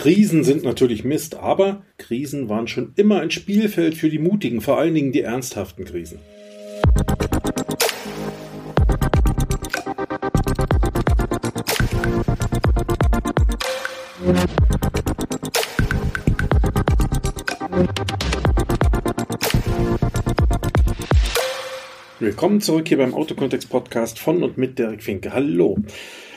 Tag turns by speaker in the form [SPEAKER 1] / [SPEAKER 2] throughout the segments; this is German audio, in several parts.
[SPEAKER 1] Krisen sind natürlich Mist, aber Krisen waren schon immer ein Spielfeld für die Mutigen, vor allen Dingen die ernsthaften Krisen. Willkommen zurück hier beim Autokontext Podcast von und mit Derek Finke. Hallo.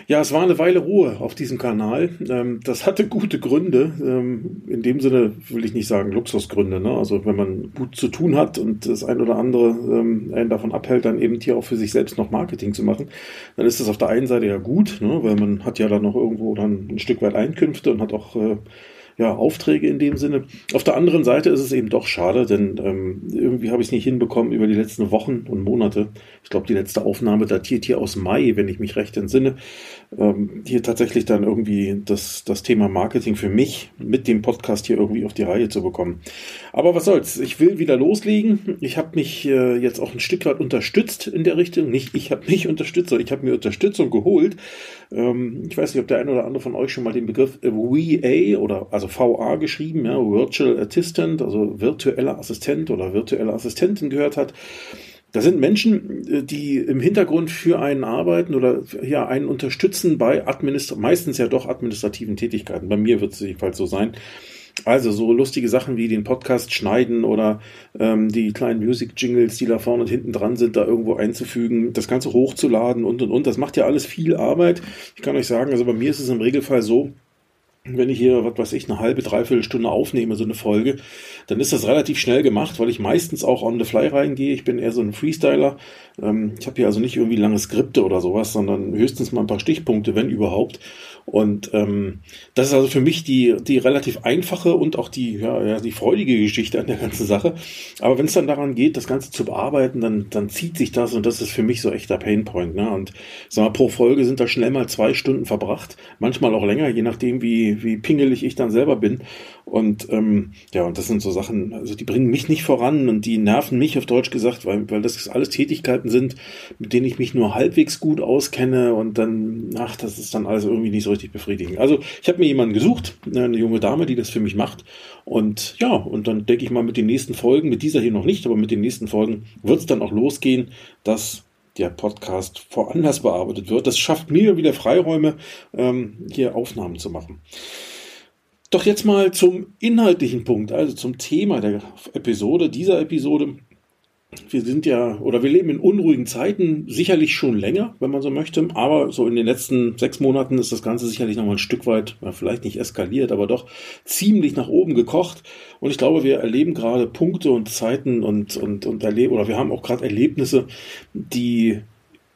[SPEAKER 1] Ja, es war eine Weile Ruhe auf diesem Kanal. Ähm, das hatte gute Gründe. Ähm, in dem Sinne will ich nicht sagen Luxusgründe. Ne? Also wenn man gut zu tun hat und das ein oder andere ähm, einen davon abhält, dann eben hier auch für sich selbst noch Marketing zu machen, dann ist das auf der einen Seite ja gut, ne? weil man hat ja dann noch irgendwo dann ein Stück weit Einkünfte und hat auch äh, ja, Aufträge in dem Sinne. Auf der anderen Seite ist es eben doch schade, denn ähm, irgendwie habe ich es nicht hinbekommen über die letzten Wochen und Monate. Ich glaube, die letzte Aufnahme datiert hier aus Mai, wenn ich mich recht entsinne. Ähm, hier tatsächlich dann irgendwie das, das Thema Marketing für mich mit dem Podcast hier irgendwie auf die Reihe zu bekommen. Aber was soll's, ich will wieder loslegen. Ich habe mich äh, jetzt auch ein Stück weit unterstützt in der Richtung. Nicht ich habe mich unterstützt, sondern ich habe mir Unterstützung geholt. Ähm, ich weiß nicht, ob der eine oder andere von euch schon mal den Begriff VA oder also VA geschrieben, ja, Virtual Assistant, also virtueller Assistent oder virtuelle Assistentin gehört hat. Das sind Menschen, äh, die im Hintergrund für einen arbeiten oder ja einen unterstützen bei administ meistens ja doch administrativen Tätigkeiten. Bei mir wird es jedenfalls so sein. Also so lustige Sachen wie den Podcast schneiden oder ähm, die kleinen Music-Jingles, die da vorne und hinten dran sind, da irgendwo einzufügen, das Ganze hochzuladen und und und. Das macht ja alles viel Arbeit. Ich kann euch sagen, also bei mir ist es im Regelfall so, wenn ich hier, was weiß ich, eine halbe, dreiviertel Stunde aufnehme, so eine Folge, dann ist das relativ schnell gemacht, weil ich meistens auch on the fly reingehe. Ich bin eher so ein Freestyler. Ähm, ich habe hier also nicht irgendwie lange Skripte oder sowas, sondern höchstens mal ein paar Stichpunkte, wenn überhaupt. Und ähm, das ist also für mich die, die relativ einfache und auch die, ja, ja, die freudige Geschichte an der ganzen Sache. Aber wenn es dann daran geht, das Ganze zu bearbeiten, dann, dann zieht sich das und das ist für mich so echter Painpoint. Ne? Und sag mal, pro Folge sind da schnell mal zwei Stunden verbracht, manchmal auch länger, je nachdem, wie, wie pingelig ich dann selber bin. Und ähm, ja, und das sind so Sachen, also die bringen mich nicht voran und die nerven mich auf Deutsch gesagt, weil, weil das alles Tätigkeiten sind, mit denen ich mich nur halbwegs gut auskenne und dann, ach, das ist dann alles irgendwie nicht so richtig befriedigend. Also ich habe mir jemanden gesucht, eine junge Dame, die das für mich macht. Und ja, und dann denke ich mal mit den nächsten Folgen, mit dieser hier noch nicht, aber mit den nächsten Folgen wird es dann auch losgehen, dass der Podcast woanders bearbeitet wird. Das schafft mir wieder Freiräume, ähm, hier Aufnahmen zu machen. Doch jetzt mal zum inhaltlichen Punkt, also zum Thema der Episode, dieser Episode. Wir sind ja, oder wir leben in unruhigen Zeiten, sicherlich schon länger, wenn man so möchte, aber so in den letzten sechs Monaten ist das Ganze sicherlich nochmal ein Stück weit, ja, vielleicht nicht eskaliert, aber doch ziemlich nach oben gekocht. Und ich glaube, wir erleben gerade Punkte und Zeiten und, und, und erleben, oder wir haben auch gerade Erlebnisse, die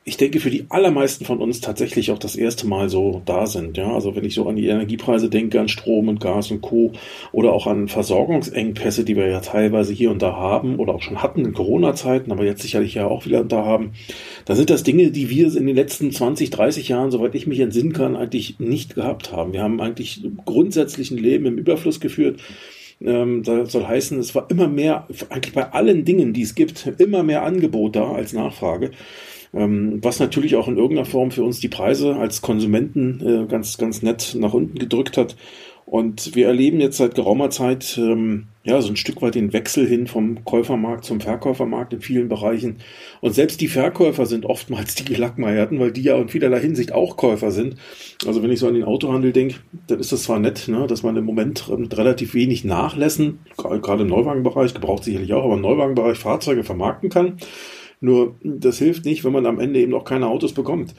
[SPEAKER 1] ich denke, für die allermeisten von uns tatsächlich auch das erste Mal so da sind. Ja, also wenn ich so an die Energiepreise denke, an Strom und Gas und Co. oder auch an Versorgungsengpässe, die wir ja teilweise hier und da haben oder auch schon hatten in Corona-Zeiten, aber jetzt sicherlich ja auch wieder da haben, da sind das Dinge, die wir in den letzten 20, 30 Jahren, soweit ich mich entsinnen kann, eigentlich nicht gehabt haben. Wir haben eigentlich grundsätzlich ein Leben im Überfluss geführt. Ähm, das soll heißen, es war immer mehr, eigentlich bei allen Dingen, die es gibt, immer mehr Angebot da als Nachfrage. Ähm, was natürlich auch in irgendeiner Form für uns die Preise als Konsumenten äh, ganz, ganz nett nach unten gedrückt hat. Und wir erleben jetzt seit geraumer Zeit ähm, ja so ein Stück weit den Wechsel hin vom Käufermarkt zum Verkäufermarkt in vielen Bereichen. Und selbst die Verkäufer sind oftmals die Gelackmeierten, weil die ja in vielerlei Hinsicht auch Käufer sind. Also wenn ich so an den Autohandel denke, dann ist das zwar nett, ne, dass man im Moment mit relativ wenig Nachlässen, gerade im Neuwagenbereich, gebraucht sicherlich auch, aber im Neuwagenbereich Fahrzeuge vermarkten kann. Nur das hilft nicht, wenn man am Ende eben auch keine Autos bekommt.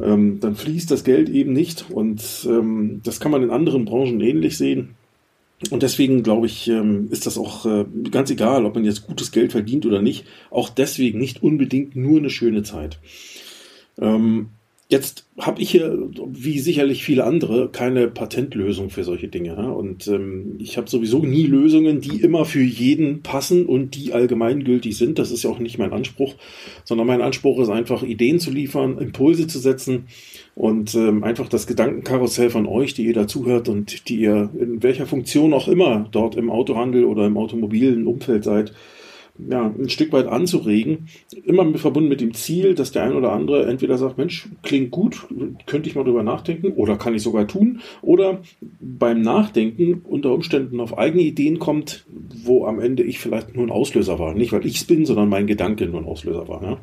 [SPEAKER 1] Ähm, dann fließt das Geld eben nicht und ähm, das kann man in anderen Branchen ähnlich sehen. Und deswegen glaube ich, ähm, ist das auch äh, ganz egal, ob man jetzt gutes Geld verdient oder nicht. Auch deswegen nicht unbedingt nur eine schöne Zeit. Ähm, Jetzt habe ich hier, wie sicherlich viele andere, keine Patentlösung für solche Dinge. Und ähm, ich habe sowieso nie Lösungen, die immer für jeden passen und die allgemeingültig sind. Das ist ja auch nicht mein Anspruch, sondern mein Anspruch ist einfach, Ideen zu liefern, Impulse zu setzen und ähm, einfach das Gedankenkarussell von euch, die ihr dazuhört und die ihr in welcher Funktion auch immer dort im Autohandel oder im automobilen Umfeld seid, ja, ein Stück weit anzuregen, immer verbunden mit dem Ziel, dass der ein oder andere entweder sagt, Mensch, klingt gut, könnte ich mal drüber nachdenken oder kann ich sogar tun, oder beim Nachdenken unter Umständen auf eigene Ideen kommt, wo am Ende ich vielleicht nur ein Auslöser war. Nicht, weil ich es bin, sondern mein Gedanke nur ein Auslöser war. Ja?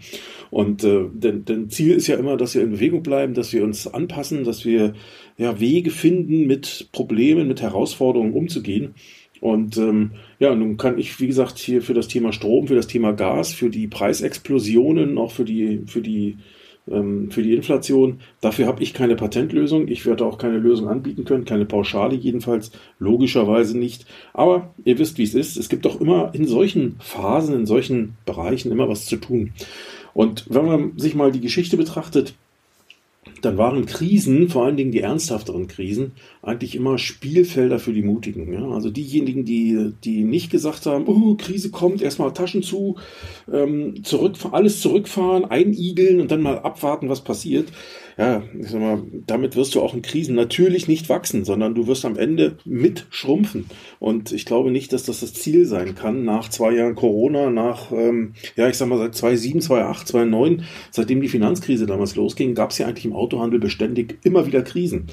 [SPEAKER 1] Und äh, denn, denn Ziel ist ja immer, dass wir in Bewegung bleiben, dass wir uns anpassen, dass wir ja, Wege finden, mit Problemen, mit Herausforderungen umzugehen. Und ähm, ja, nun kann ich, wie gesagt, hier für das Thema Strom, für das Thema Gas, für die Preisexplosionen, auch für die, für die, ähm, für die Inflation, dafür habe ich keine Patentlösung. Ich werde auch keine Lösung anbieten können, keine Pauschale jedenfalls, logischerweise nicht. Aber ihr wisst, wie es ist. Es gibt doch immer in solchen Phasen, in solchen Bereichen immer was zu tun. Und wenn man sich mal die Geschichte betrachtet, dann waren Krisen, vor allen Dingen die ernsthafteren Krisen, eigentlich immer Spielfelder für die Mutigen. Ja? Also diejenigen, die, die nicht gesagt haben, oh, Krise kommt, erstmal Taschen zu, ähm, zurück, alles zurückfahren, einigeln und dann mal abwarten, was passiert ja, ich sag mal, damit wirst du auch in Krisen natürlich nicht wachsen, sondern du wirst am Ende mit schrumpfen. Und ich glaube nicht, dass das das Ziel sein kann. Nach zwei Jahren Corona, nach, ähm, ja, ich sag mal, seit 2007, 2008, 2009, seitdem die Finanzkrise damals losging, gab es ja eigentlich im Autohandel beständig immer wieder Krisen.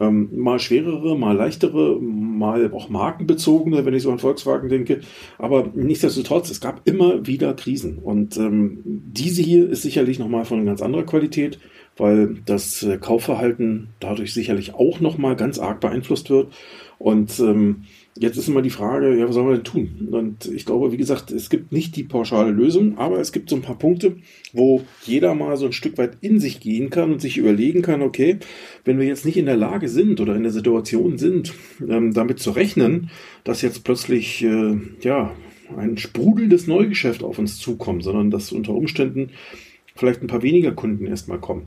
[SPEAKER 1] Ähm, mal schwerere, mal leichtere, mal auch markenbezogene, wenn ich so an Volkswagen denke. Aber nichtsdestotrotz, es gab immer wieder Krisen. Und ähm, diese hier ist sicherlich nochmal von ganz anderer Qualität weil das äh, Kaufverhalten dadurch sicherlich auch nochmal ganz arg beeinflusst wird. Und ähm, jetzt ist immer die Frage, ja, was sollen wir denn tun? Und ich glaube, wie gesagt, es gibt nicht die pauschale Lösung, aber es gibt so ein paar Punkte, wo jeder mal so ein Stück weit in sich gehen kann und sich überlegen kann, okay, wenn wir jetzt nicht in der Lage sind oder in der Situation sind, ähm, damit zu rechnen, dass jetzt plötzlich, äh, ja, ein sprudelndes Neugeschäft auf uns zukommt, sondern dass unter Umständen vielleicht ein paar weniger Kunden erstmal kommen.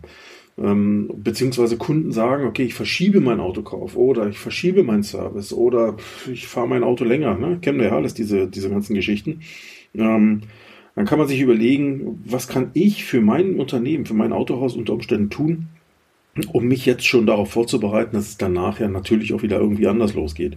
[SPEAKER 1] Ähm, beziehungsweise Kunden sagen, okay, ich verschiebe meinen Autokauf oder ich verschiebe meinen Service oder ich fahre mein Auto länger. Ne? Kennen wir ja alles, diese, diese ganzen Geschichten. Ähm, dann kann man sich überlegen, was kann ich für mein Unternehmen, für mein Autohaus unter Umständen tun, um mich jetzt schon darauf vorzubereiten, dass es danach ja natürlich auch wieder irgendwie anders losgeht.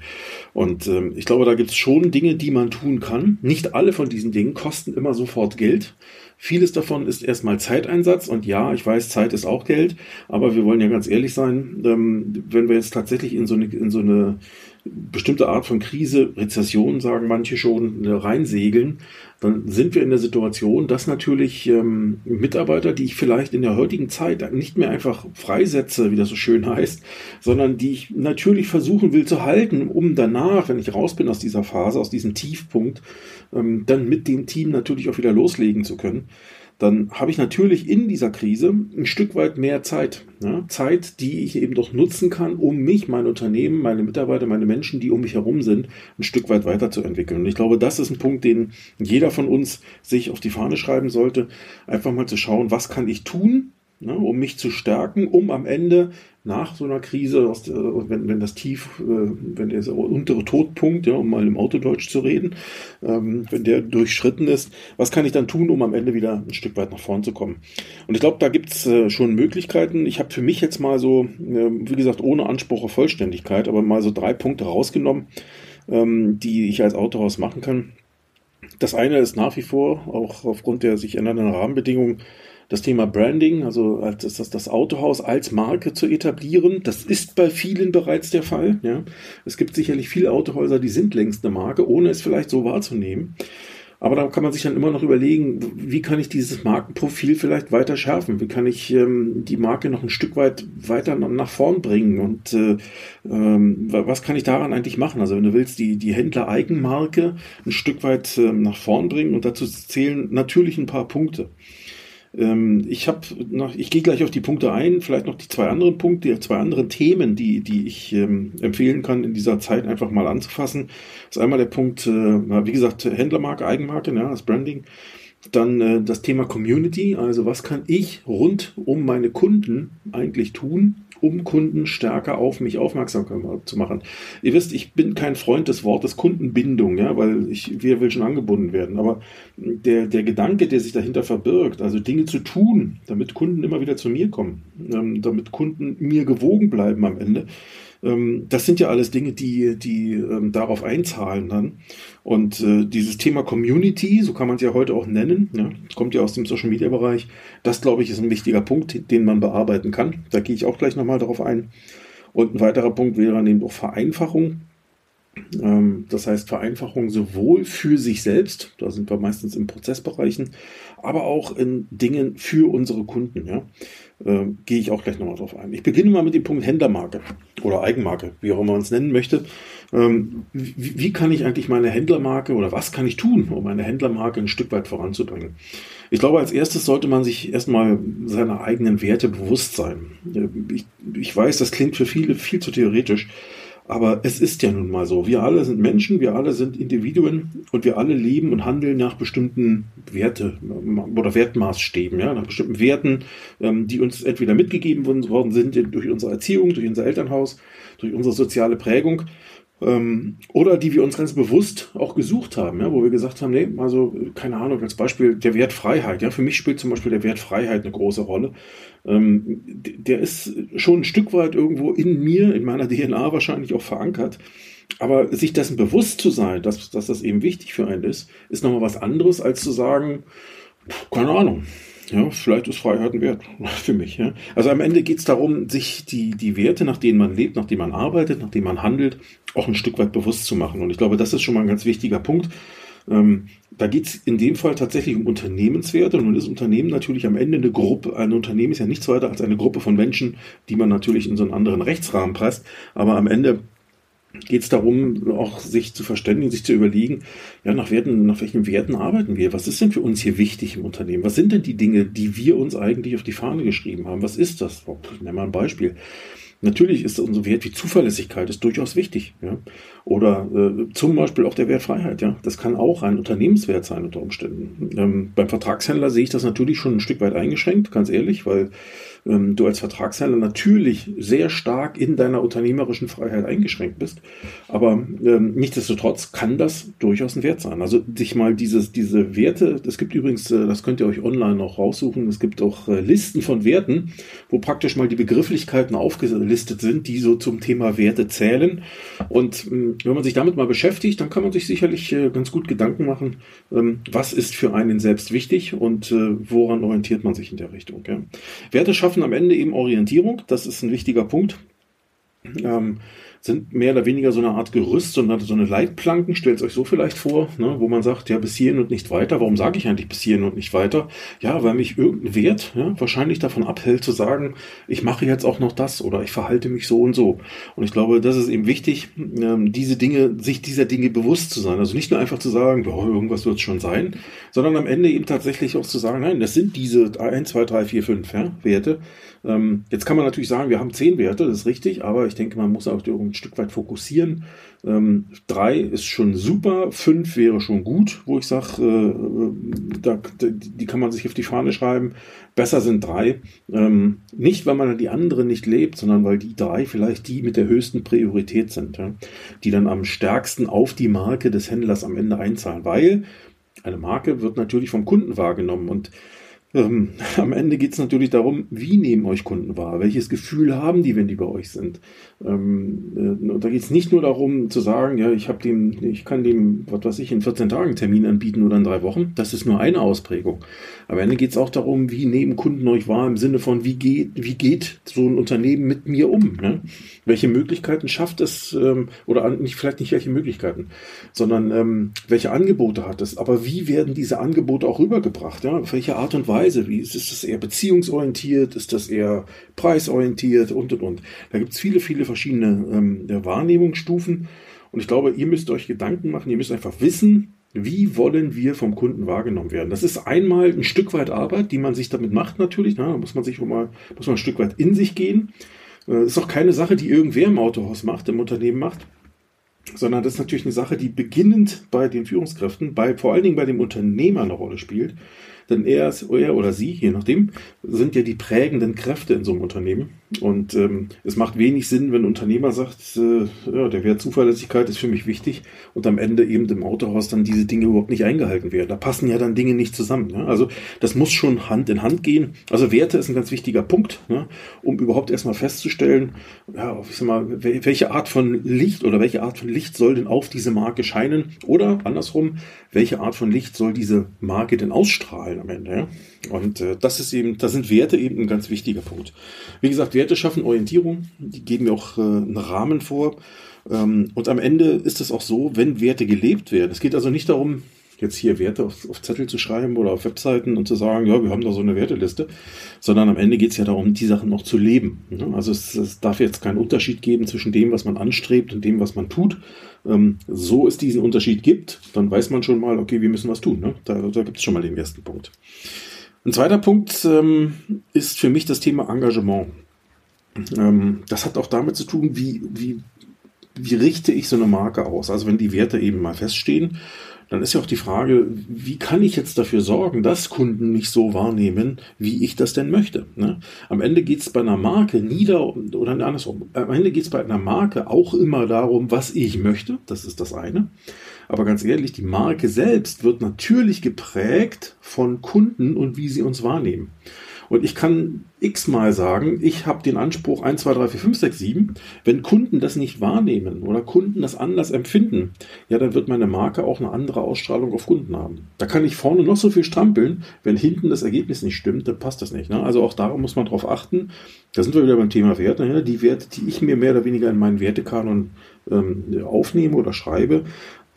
[SPEAKER 1] Und ähm, ich glaube, da gibt es schon Dinge, die man tun kann. Nicht alle von diesen Dingen kosten immer sofort Geld. Vieles davon ist erstmal Zeiteinsatz und ja, ich weiß, Zeit ist auch Geld, aber wir wollen ja ganz ehrlich sein, ähm, wenn wir jetzt tatsächlich in so eine, in so eine bestimmte Art von Krise, Rezession, sagen manche schon, äh, reinsegeln, dann sind wir in der Situation, dass natürlich ähm, Mitarbeiter, die ich vielleicht in der heutigen Zeit nicht mehr einfach freisetze, wie das so schön heißt, sondern die ich natürlich versuchen will zu halten, um danach, wenn ich raus bin aus dieser Phase, aus diesem Tiefpunkt, ähm, dann mit dem Team natürlich auch wieder loslegen zu können dann habe ich natürlich in dieser Krise ein Stück weit mehr Zeit. Ja? Zeit, die ich eben doch nutzen kann, um mich, mein Unternehmen, meine Mitarbeiter, meine Menschen, die um mich herum sind, ein Stück weit weiterzuentwickeln. Und ich glaube, das ist ein Punkt, den jeder von uns sich auf die Fahne schreiben sollte. Einfach mal zu schauen, was kann ich tun, ne, um mich zu stärken, um am Ende nach so einer Krise, wenn, wenn das Tief, äh, wenn der untere Todpunkt, ja, um mal im Autodeutsch zu reden, ähm, wenn der durchschritten ist, was kann ich dann tun, um am Ende wieder ein Stück weit nach vorn zu kommen? Und ich glaube, da gibt's äh, schon Möglichkeiten. Ich habe für mich jetzt mal so, äh, wie gesagt, ohne Anspruch auf Vollständigkeit, aber mal so drei Punkte rausgenommen, ähm, die ich als Autohaus machen kann. Das eine ist nach wie vor, auch aufgrund der sich ändernden Rahmenbedingungen, das Thema Branding, also als das, das Autohaus als Marke zu etablieren. Das ist bei vielen bereits der Fall. Ja. Es gibt sicherlich viele Autohäuser, die sind längst eine Marke, ohne es vielleicht so wahrzunehmen. Aber da kann man sich dann immer noch überlegen, wie kann ich dieses Markenprofil vielleicht weiter schärfen? Wie kann ich ähm, die Marke noch ein Stück weit weiter nach vorn bringen? Und äh, ähm, was kann ich daran eigentlich machen? Also wenn du willst, die, die Händler-Eigenmarke ein Stück weit äh, nach vorn bringen und dazu zählen natürlich ein paar Punkte. Ähm, ich habe ich gehe gleich auf die Punkte ein, vielleicht noch die zwei anderen Punkte, zwei anderen Themen, die, die ich ähm, empfehlen kann, in dieser Zeit einfach mal anzufassen. Das ist einmal der Punkt, äh, wie gesagt, Händlermarke, Eigenmarke, ja, das Branding. Dann äh, das Thema Community, also was kann ich rund um meine Kunden eigentlich tun, um Kunden stärker auf mich aufmerksam zu machen. Ihr wisst, ich bin kein Freund des Wortes Kundenbindung, ja, weil ich, wer will schon angebunden werden. Aber der, der Gedanke, der sich dahinter verbirgt, also Dinge zu tun, damit Kunden immer wieder zu mir kommen, ähm, damit Kunden mir gewogen bleiben am Ende, das sind ja alles Dinge, die, die ähm, darauf einzahlen dann. Und äh, dieses Thema Community, so kann man es ja heute auch nennen, ja, kommt ja aus dem Social Media Bereich, das glaube ich ist ein wichtiger Punkt, den man bearbeiten kann. Da gehe ich auch gleich nochmal darauf ein. Und ein weiterer Punkt wäre dann eben auch Vereinfachung. Ähm, das heißt Vereinfachung sowohl für sich selbst, da sind wir meistens in Prozessbereichen, aber auch in Dingen für unsere Kunden. Ja? Äh, gehe ich auch gleich nochmal drauf ein. Ich beginne mal mit dem Punkt Händlermarke oder Eigenmarke, wie auch immer man es nennen möchte. Ähm, wie, wie, kann ich eigentlich meine Händlermarke oder was kann ich tun, um meine Händlermarke ein Stück weit voranzubringen? Ich glaube, als erstes sollte man sich erstmal seiner eigenen Werte bewusst sein. Ich, ich weiß, das klingt für viele viel zu theoretisch. Aber es ist ja nun mal so. Wir alle sind Menschen, wir alle sind Individuen und wir alle leben und handeln nach bestimmten Werte oder Wertmaßstäben, ja, nach bestimmten Werten, ähm, die uns entweder mitgegeben worden sind durch unsere Erziehung, durch unser Elternhaus, durch unsere soziale Prägung ähm, oder die wir uns ganz bewusst auch gesucht haben, ja, wo wir gesagt haben, nee, also keine Ahnung, als Beispiel der Wert Freiheit. Ja, für mich spielt zum Beispiel der Wert Freiheit eine große Rolle. Ähm, der ist schon ein Stück weit irgendwo in mir, in meiner DNA wahrscheinlich auch verankert. Aber sich dessen bewusst zu sein, dass, dass das eben wichtig für einen ist, ist nochmal was anderes, als zu sagen, keine Ahnung, ja, vielleicht ist Freiheit ein Wert für mich. Ja. Also am Ende geht es darum, sich die, die Werte, nach denen man lebt, nach denen man arbeitet, nach denen man handelt, auch ein Stück weit bewusst zu machen. Und ich glaube, das ist schon mal ein ganz wichtiger Punkt. Ähm, da geht es in dem Fall tatsächlich um Unternehmenswerte. Und ist Unternehmen natürlich am Ende eine Gruppe. Ein Unternehmen ist ja nichts weiter als eine Gruppe von Menschen, die man natürlich in so einen anderen Rechtsrahmen presst. Aber am Ende geht es darum, auch sich zu verständigen, sich zu überlegen, ja, nach Werten, nach welchen Werten arbeiten wir? Was ist denn für uns hier wichtig im Unternehmen? Was sind denn die Dinge, die wir uns eigentlich auf die Fahne geschrieben haben? Was ist das? Ich nenne mal ein Beispiel. Natürlich ist unser Wert wie Zuverlässigkeit ist durchaus wichtig. Ja? Oder äh, zum Beispiel auch der Wert Freiheit. Ja? Das kann auch ein Unternehmenswert sein unter Umständen. Ähm, beim Vertragshändler sehe ich das natürlich schon ein Stück weit eingeschränkt, ganz ehrlich, weil ähm, du als Vertragshändler natürlich sehr stark in deiner unternehmerischen Freiheit eingeschränkt bist. Aber ähm, nichtsdestotrotz kann das durchaus ein Wert sein. Also sich mal dieses, diese Werte, es gibt übrigens, äh, das könnt ihr euch online noch raussuchen, es gibt auch äh, Listen von Werten, wo praktisch mal die Begrifflichkeiten aufgelistet sind, die so zum Thema Werte zählen. Und ähm, wenn man sich damit mal beschäftigt, dann kann man sich sicherlich äh, ganz gut Gedanken machen, ähm, was ist für einen selbst wichtig und äh, woran orientiert man sich in der Richtung. Ja. Werte schaffen schaffen am Ende eben Orientierung. Das ist ein wichtiger Punkt. Ähm, sind mehr oder weniger so eine Art Gerüst, so eine, so eine Leitplanken, stellt euch so vielleicht vor, ne, wo man sagt, ja, bis hierhin und nicht weiter. Warum sage ich eigentlich bis hierhin und nicht weiter? Ja, weil mich irgendein Wert ja, wahrscheinlich davon abhält zu sagen, ich mache jetzt auch noch das oder ich verhalte mich so und so. Und ich glaube, das ist eben wichtig, ähm, diese Dinge, sich dieser Dinge bewusst zu sein. Also nicht nur einfach zu sagen, oh, irgendwas wird es schon sein, sondern am Ende eben tatsächlich auch zu sagen, nein, das sind diese 1, 2, 3, 4, 5 ja, Werte. Ähm, jetzt kann man natürlich sagen, wir haben 10 Werte, das ist richtig, aber ich denke, man muss auch ein Stück weit fokussieren. Ähm, drei ist schon super, fünf wäre schon gut, wo ich sage, äh, da, die kann man sich auf die Fahne schreiben. Besser sind drei. Ähm, nicht, weil man die anderen nicht lebt, sondern weil die drei vielleicht die mit der höchsten Priorität sind, ja? die dann am stärksten auf die Marke des Händlers am Ende einzahlen. Weil eine Marke wird natürlich vom Kunden wahrgenommen und ähm, am Ende geht es natürlich darum, wie nehmen euch Kunden wahr? Welches Gefühl haben die, wenn die bei euch sind? Ähm, äh, da geht es nicht nur darum zu sagen, ja, ich habe dem, ich kann dem, was weiß ich, in 14 Tagen Termin anbieten oder in drei Wochen. Das ist nur eine Ausprägung. Am Ende geht es auch darum, wie nehmen Kunden euch wahr im Sinne von, wie geht, wie geht so ein Unternehmen mit mir um? Ne? Welche Möglichkeiten schafft es, ähm, oder nicht, vielleicht nicht welche Möglichkeiten, sondern ähm, welche Angebote hat es? Aber wie werden diese Angebote auch rübergebracht? Ja? Auf welche Art und Weise? Weise? Wie ist, ist das eher beziehungsorientiert? Ist das eher preisorientiert? Und, und, und. Da gibt es viele, viele verschiedene ähm, Wahrnehmungsstufen. Und ich glaube, ihr müsst euch Gedanken machen, ihr müsst einfach wissen, wie wollen wir vom Kunden wahrgenommen werden? Das ist einmal ein Stück weit Arbeit, die man sich damit macht natürlich. Na, da muss man sich mal, muss man ein Stück weit in sich gehen. Das äh, ist auch keine Sache, die irgendwer im Autohaus macht, im Unternehmen macht, sondern das ist natürlich eine Sache, die beginnend bei den Führungskräften, bei, vor allen Dingen bei dem Unternehmer eine Rolle spielt denn er, ist, er oder sie, je nachdem, sind ja die prägenden Kräfte in so einem Unternehmen. Und ähm, es macht wenig Sinn, wenn ein Unternehmer sagt, äh, ja, der Wert Zuverlässigkeit ist für mich wichtig und am Ende eben im Autohaus dann diese Dinge überhaupt nicht eingehalten werden. Da passen ja dann Dinge nicht zusammen. Ja? Also das muss schon Hand in Hand gehen. Also Werte ist ein ganz wichtiger Punkt, ne? um überhaupt erstmal festzustellen, ja, ich sag mal, welche Art von Licht oder welche Art von Licht soll denn auf diese Marke scheinen oder andersrum, welche Art von Licht soll diese Marke denn ausstrahlen am Ende. Und äh, das ist eben, da sind Werte eben ein ganz wichtiger Punkt. Wie gesagt, Werte schaffen Orientierung, die geben mir auch äh, einen Rahmen vor. Ähm, und am Ende ist es auch so, wenn Werte gelebt werden. Es geht also nicht darum, jetzt hier Werte auf, auf, Zettel zu schreiben oder auf Webseiten und zu sagen, ja, wir haben da so eine Werteliste, sondern am Ende geht es ja darum, die Sachen noch zu leben. Ne? Also es, es, darf jetzt keinen Unterschied geben zwischen dem, was man anstrebt und dem, was man tut. Ähm, so es diesen Unterschied gibt, dann weiß man schon mal, okay, wir müssen was tun. Ne? Da, da gibt es schon mal den ersten Punkt. Ein zweiter Punkt ähm, ist für mich das Thema Engagement. Ähm, das hat auch damit zu tun, wie, wie, wie richte ich so eine Marke aus. Also wenn die Werte eben mal feststehen, dann ist ja auch die Frage, wie kann ich jetzt dafür sorgen, dass Kunden mich so wahrnehmen, wie ich das denn möchte. Ne? Am Ende geht es bei einer Marke nieder oder andersrum. Am Ende geht es bei einer Marke auch immer darum, was ich möchte. Das ist das eine. Aber ganz ehrlich, die Marke selbst wird natürlich geprägt von Kunden und wie sie uns wahrnehmen. Und ich kann x-mal sagen, ich habe den Anspruch 1, 2, 3, 4, 5, 6, 7. Wenn Kunden das nicht wahrnehmen oder Kunden das anders empfinden, ja, dann wird meine Marke auch eine andere Ausstrahlung auf Kunden haben. Da kann ich vorne noch so viel strampeln, wenn hinten das Ergebnis nicht stimmt, dann passt das nicht. Ne? Also auch darum muss man drauf achten. Da sind wir wieder beim Thema Werte. Ne? Die Werte, die ich mir mehr oder weniger in meinen Wertekanon ähm, aufnehme oder schreibe,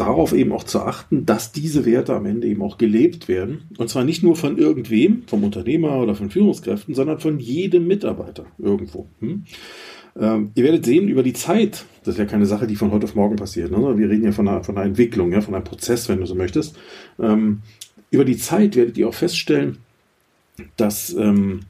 [SPEAKER 1] darauf eben auch zu achten, dass diese Werte am Ende eben auch gelebt werden. Und zwar nicht nur von irgendwem, vom Unternehmer oder von Führungskräften, sondern von jedem Mitarbeiter irgendwo. Hm? Ähm, ihr werdet sehen, über die Zeit, das ist ja keine Sache, die von heute auf morgen passiert, ne? wir reden ja von einer, von einer Entwicklung, ja, von einem Prozess, wenn du so möchtest. Ähm, über die Zeit werdet ihr auch feststellen, dass ähm,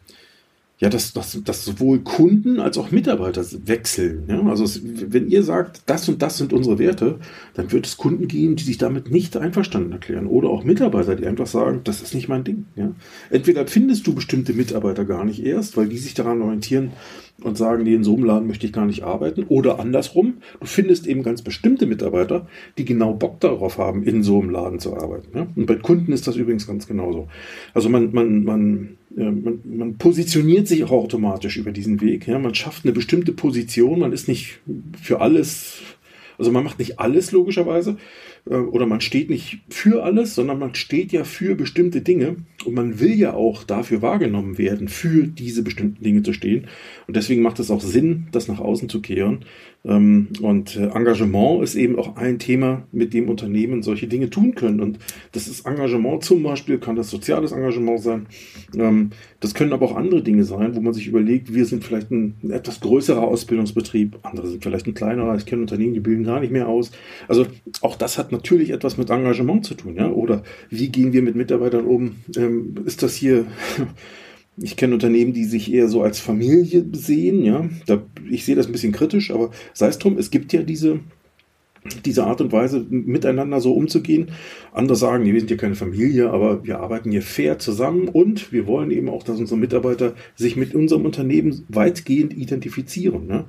[SPEAKER 1] ja, dass, dass, dass sowohl Kunden als auch Mitarbeiter wechseln. Ja? Also es, wenn ihr sagt, das und das sind unsere Werte, dann wird es Kunden geben, die sich damit nicht einverstanden erklären. Oder auch Mitarbeiter, die einfach sagen, das ist nicht mein Ding. Ja? Entweder findest du bestimmte Mitarbeiter gar nicht erst, weil die sich daran orientieren und sagen, nee, in so einem Laden möchte ich gar nicht arbeiten. Oder andersrum, du findest eben ganz bestimmte Mitarbeiter, die genau Bock darauf haben, in so einem Laden zu arbeiten. Ja? Und bei Kunden ist das übrigens ganz genauso. Also man, man, man man, man, positioniert sich auch automatisch über diesen Weg. Ja? Man schafft eine bestimmte Position, man ist nicht für alles, also man macht nicht alles logischerweise, äh, oder man steht nicht für alles, sondern man steht ja für bestimmte Dinge und man will ja auch dafür wahrgenommen werden, für diese bestimmten Dinge zu stehen. Und deswegen macht es auch Sinn, das nach außen zu kehren. Ähm, und äh, Engagement ist eben auch ein Thema, mit dem Unternehmen solche Dinge tun können. Und das ist Engagement zum Beispiel, kann das soziales Engagement sein. Ähm, das können aber auch andere Dinge sein, wo man sich überlegt, wir sind vielleicht ein etwas größerer Ausbildungsbetrieb, andere sind vielleicht ein kleinerer. Ich kenne Unternehmen, die bilden gar nicht mehr aus. Also auch das hat natürlich etwas mit Engagement zu tun. Ja? Oder wie gehen wir mit Mitarbeitern um? Ähm, ist das hier ich kenne Unternehmen, die sich eher so als Familie sehen, ja. Da, ich sehe das ein bisschen kritisch, aber sei es drum, es gibt ja diese diese Art und Weise miteinander so umzugehen. Andere sagen, wir sind hier keine Familie, aber wir arbeiten hier fair zusammen und wir wollen eben auch, dass unsere Mitarbeiter sich mit unserem Unternehmen weitgehend identifizieren. Ne?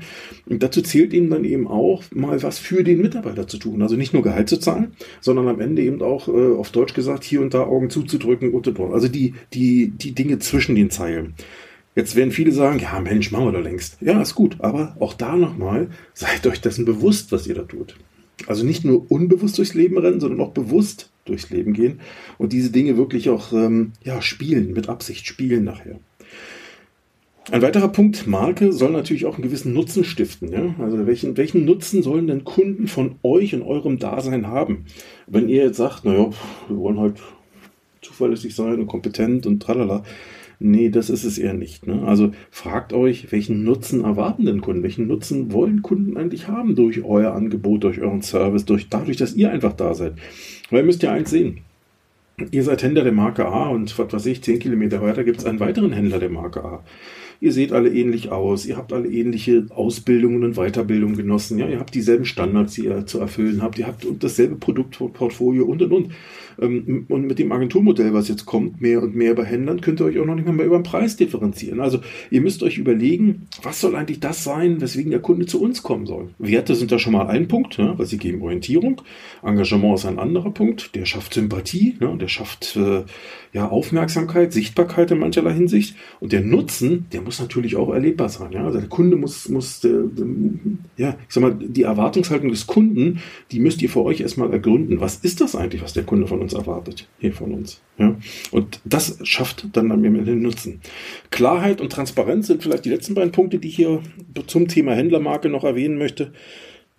[SPEAKER 1] Und dazu zählt ihnen dann eben auch mal was für den Mitarbeiter zu tun. Also nicht nur Gehalt zu zahlen, sondern am Ende eben auch äh, auf Deutsch gesagt hier und da Augen zuzudrücken und. Also die, die, die Dinge zwischen den Zeilen. Jetzt werden viele sagen, ja Mensch, machen wir doch längst. Ja, ist gut, aber auch da nochmal, seid euch dessen bewusst, was ihr da tut. Also nicht nur unbewusst durchs Leben rennen, sondern auch bewusst durchs Leben gehen und diese Dinge wirklich auch ähm, ja, spielen, mit Absicht spielen nachher. Ein weiterer Punkt, Marke soll natürlich auch einen gewissen Nutzen stiften. Ja? Also welchen, welchen Nutzen sollen denn Kunden von euch und eurem Dasein haben? Wenn ihr jetzt sagt, naja, wir wollen halt zuverlässig sein und kompetent und tralala, Nee, das ist es eher nicht. Ne? Also fragt euch, welchen Nutzen erwarten denn Kunden? Welchen Nutzen wollen Kunden eigentlich haben durch euer Angebot, durch euren Service, durch, dadurch, dass ihr einfach da seid? Weil ihr müsst ja eins sehen. Ihr seid Händler der Marke A und was weiß ich, 10 Kilometer weiter gibt es einen weiteren Händler der Marke A. ihr seht alle ähnlich aus, ihr habt alle ähnliche Ausbildungen und Weiterbildungen genossen, ja, ihr habt dieselben Standards, die ihr zu erfüllen habt, ihr habt dasselbe Produktportfolio und und und. Ähm, und mit dem Agenturmodell, was jetzt kommt, mehr und mehr bei Händlern, könnt ihr euch auch noch nicht mehr über den Preis differenzieren. Also ihr müsst euch überlegen, was soll eigentlich das sein, weswegen der Kunde zu uns kommen soll. Werte sind da schon mal ein Punkt, ne, weil sie geben Orientierung. Engagement ist ein anderer Punkt, der schafft Sympathie, ne, der schafft äh, ja, Aufmerksamkeit, Sichtbarkeit in mancherlei Hinsicht. Und der Nutzen, der muss natürlich auch erlebbar sein. Ja? Also der Kunde muss, muss der, ja, ich sag mal, die Erwartungshaltung des Kunden, die müsst ihr für euch erstmal ergründen. Was ist das eigentlich, was der Kunde von uns erwartet? Hier von uns. Ja? Und das schafft dann am Ende den Nutzen. Klarheit und Transparenz sind vielleicht die letzten beiden Punkte, die ich hier zum Thema Händlermarke noch erwähnen möchte.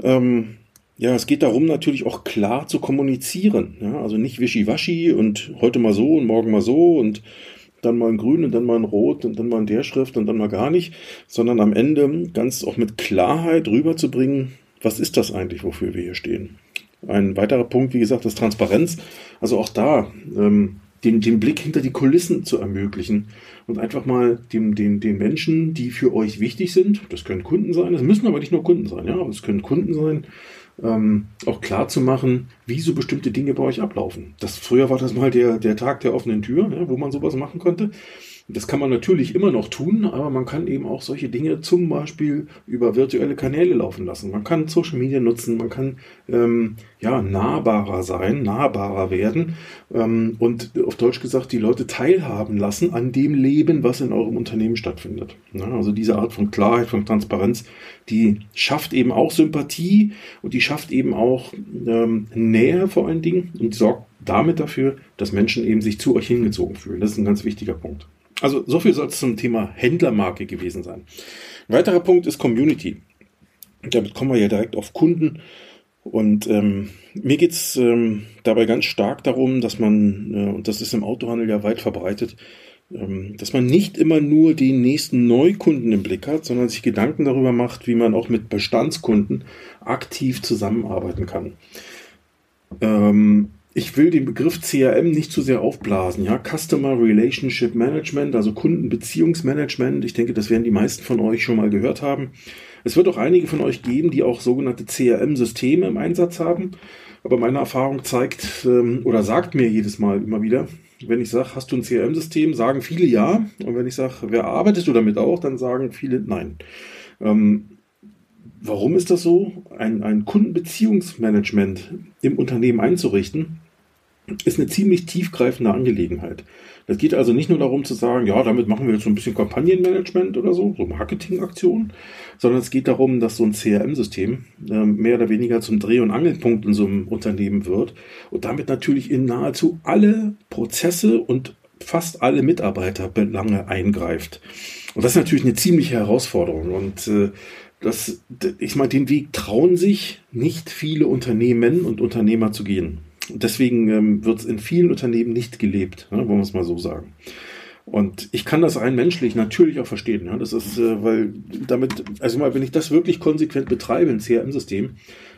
[SPEAKER 1] Ähm, ja, es geht darum, natürlich auch klar zu kommunizieren. Ja, also nicht wischiwaschi und heute mal so und morgen mal so und dann mal in grün und dann mal in rot und dann mal in der Schrift und dann mal gar nicht, sondern am Ende ganz auch mit Klarheit rüberzubringen, was ist das eigentlich, wofür wir hier stehen. Ein weiterer Punkt, wie gesagt, ist Transparenz. Also auch da ähm, den, den Blick hinter die Kulissen zu ermöglichen und einfach mal den, den, den Menschen, die für euch wichtig sind, das können Kunden sein, das müssen aber nicht nur Kunden sein, ja, aber es können Kunden sein, ähm, auch klar zu machen, wie so bestimmte Dinge bei euch ablaufen. Das, früher war das mal der, der Tag der offenen Tür, ja, wo man sowas machen konnte. Das kann man natürlich immer noch tun, aber man kann eben auch solche Dinge zum Beispiel über virtuelle Kanäle laufen lassen. Man kann Social Media nutzen, man kann ähm, ja nahbarer sein, nahbarer werden ähm, und auf Deutsch gesagt die Leute teilhaben lassen an dem Leben, was in eurem Unternehmen stattfindet. Ja, also diese Art von Klarheit, von Transparenz, die schafft eben auch Sympathie und die schafft eben auch ähm, Nähe vor allen Dingen und sorgt damit dafür, dass Menschen eben sich zu euch hingezogen fühlen. Das ist ein ganz wichtiger Punkt. Also so viel soll es zum Thema Händlermarke gewesen sein. Ein weiterer Punkt ist Community. Damit kommen wir ja direkt auf Kunden. Und ähm, mir geht es ähm, dabei ganz stark darum, dass man, äh, und das ist im Autohandel ja weit verbreitet, ähm, dass man nicht immer nur den nächsten Neukunden im Blick hat, sondern sich Gedanken darüber macht, wie man auch mit Bestandskunden aktiv zusammenarbeiten kann. Ähm, ich will den Begriff CRM nicht zu sehr aufblasen. Ja, Customer Relationship Management, also Kundenbeziehungsmanagement. Ich denke, das werden die meisten von euch schon mal gehört haben. Es wird auch einige von euch geben, die auch sogenannte CRM-Systeme im Einsatz haben. Aber meine Erfahrung zeigt ähm, oder sagt mir jedes Mal immer wieder, wenn ich sage, hast du ein CRM-System, sagen viele ja. Und wenn ich sage, wer arbeitest du damit auch, dann sagen viele nein. Ähm, warum ist das so? Ein, ein Kundenbeziehungsmanagement im Unternehmen einzurichten, ist eine ziemlich tiefgreifende Angelegenheit. Das geht also nicht nur darum zu sagen, ja, damit machen wir jetzt so ein bisschen Kampagnenmanagement oder so, so Marketingaktionen, sondern es geht darum, dass so ein CRM-System äh, mehr oder weniger zum Dreh- und Angelpunkt in so einem Unternehmen wird und damit natürlich in nahezu alle Prozesse und fast alle Mitarbeiterbelange eingreift. Und das ist natürlich eine ziemliche Herausforderung. Und äh, das, ich meine, den Weg trauen sich nicht viele Unternehmen und Unternehmer zu gehen. Deswegen ähm, wird es in vielen Unternehmen nicht gelebt, ne, wollen wir es mal so sagen. Und ich kann das rein menschlich natürlich auch verstehen. Ja. Das ist, äh, weil damit, also mal, wenn ich das wirklich konsequent betreibe, ein CRM-System,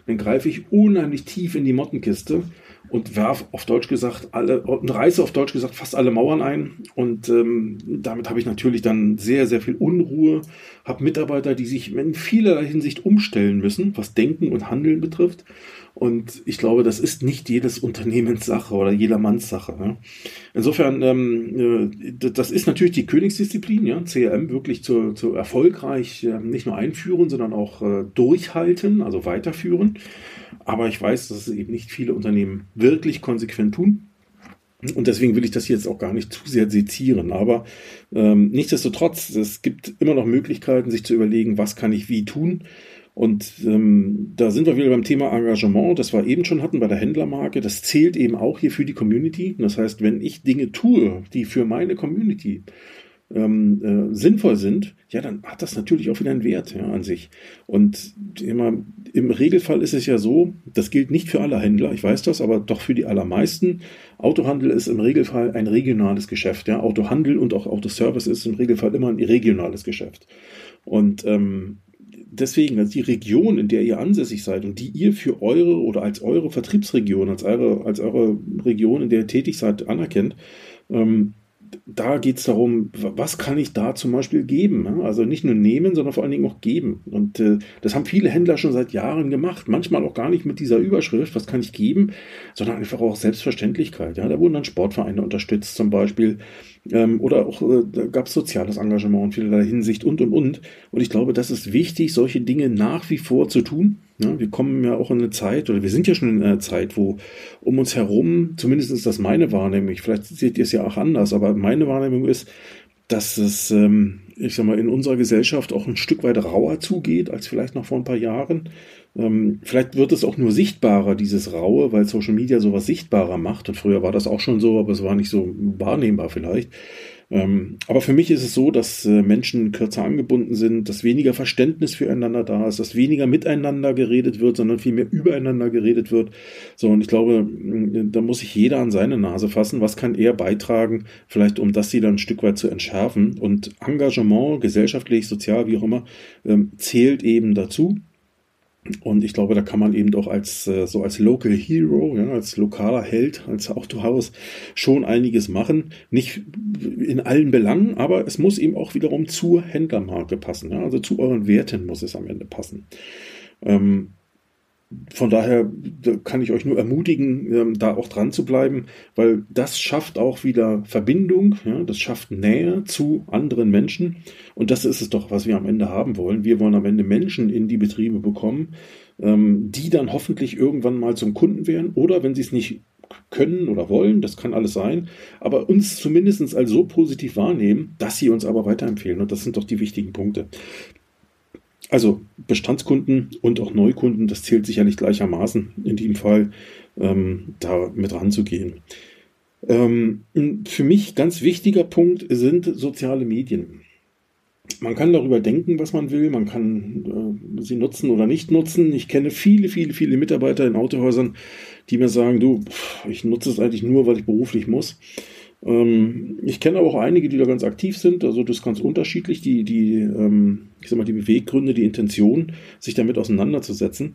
[SPEAKER 1] dann greife ich unheimlich tief in die Mottenkiste und werf auf Deutsch gesagt alle und reiße auf Deutsch gesagt fast alle Mauern ein und ähm, damit habe ich natürlich dann sehr sehr viel Unruhe habe Mitarbeiter die sich in vielerlei Hinsicht umstellen müssen was Denken und Handeln betrifft und ich glaube das ist nicht jedes Unternehmens Sache oder jedermanns Sache ne? insofern ähm, äh, das ist natürlich die Königsdisziplin ja CRM wirklich zu, zu erfolgreich äh, nicht nur einführen sondern auch äh, durchhalten also weiterführen aber ich weiß, dass es eben nicht viele Unternehmen wirklich konsequent tun. Und deswegen will ich das jetzt auch gar nicht zu sehr sezieren. Aber ähm, nichtsdestotrotz, es gibt immer noch Möglichkeiten, sich zu überlegen, was kann ich wie tun. Und ähm, da sind wir wieder beim Thema Engagement, das wir eben schon hatten bei der Händlermarke. Das zählt eben auch hier für die Community. Das heißt, wenn ich Dinge tue, die für meine Community ähm, äh, sinnvoll sind, ja, dann hat das natürlich auch wieder einen Wert ja, an sich. Und immer, im Regelfall ist es ja so, das gilt nicht für alle Händler, ich weiß das, aber doch für die allermeisten. Autohandel ist im Regelfall ein regionales Geschäft. Ja. Autohandel und auch Autoservice ist im Regelfall immer ein regionales Geschäft. Und ähm, deswegen, also die Region, in der ihr ansässig seid und die ihr für eure oder als eure Vertriebsregion, als eure, als eure Region, in der ihr tätig seid, anerkennt, ähm, da geht es darum, was kann ich da zum Beispiel geben? Ne? Also nicht nur nehmen, sondern vor allen Dingen auch geben. Und äh, das haben viele Händler schon seit Jahren gemacht. Manchmal auch gar nicht mit dieser Überschrift, was kann ich geben, sondern einfach auch Selbstverständlichkeit. Ja? Da wurden dann Sportvereine unterstützt zum Beispiel. Ähm, oder auch äh, gab es soziales Engagement in vielerlei Hinsicht und und und. Und ich glaube, das ist wichtig, solche Dinge nach wie vor zu tun. Ja, wir kommen ja auch in eine Zeit, oder wir sind ja schon in einer Zeit, wo um uns herum, zumindest ist das meine Wahrnehmung, vielleicht seht ihr es ja auch anders, aber meine Wahrnehmung ist, dass es, ähm, ich sag mal, in unserer Gesellschaft auch ein Stück weit rauer zugeht als vielleicht noch vor ein paar Jahren. Ähm, vielleicht wird es auch nur sichtbarer, dieses Raue, weil Social Media sowas sichtbarer macht. Und früher war das auch schon so, aber es war nicht so wahrnehmbar vielleicht. Ähm, aber für mich ist es so, dass äh, Menschen kürzer angebunden sind, dass weniger Verständnis füreinander da ist, dass weniger miteinander geredet wird, sondern vielmehr übereinander geredet wird. So, und ich glaube, da muss sich jeder an seine Nase fassen. Was kann er beitragen, vielleicht um das sie dann ein Stück weit zu entschärfen? Und Engagement, gesellschaftlich, sozial, wie auch immer, ähm, zählt eben dazu. Und ich glaube, da kann man eben auch als äh, so als Local Hero, ja, als lokaler Held, als Autohaus schon einiges machen. Nicht in allen Belangen, aber es muss eben auch wiederum zur Händlermarke passen. Ja, also zu euren Werten muss es am Ende passen. Ähm, von daher kann ich euch nur ermutigen, ähm, da auch dran zu bleiben, weil das schafft auch wieder Verbindung, ja, das schafft Nähe zu anderen Menschen und das ist es doch, was wir am Ende haben wollen. Wir wollen am Ende Menschen in die Betriebe bekommen, ähm, die dann hoffentlich irgendwann mal zum Kunden werden oder wenn sie es nicht können oder wollen, das kann alles sein, aber uns zumindest als so positiv wahrnehmen, dass sie uns aber weiterempfehlen und das sind doch die wichtigen Punkte. Also Bestandskunden und auch Neukunden, das zählt sicherlich gleichermaßen in dem Fall, ähm, da mit ranzugehen. Ähm, für mich ganz wichtiger Punkt sind soziale Medien. Man kann darüber denken, was man will, man kann äh, sie nutzen oder nicht nutzen. Ich kenne viele, viele, viele Mitarbeiter in Autohäusern, die mir sagen, du, ich nutze es eigentlich nur, weil ich beruflich muss. Ähm, ich kenne aber auch einige, die da ganz aktiv sind. Also das ist ganz unterschiedlich, die, die, ähm, ich sag mal, die Beweggründe, die Intention, sich damit auseinanderzusetzen.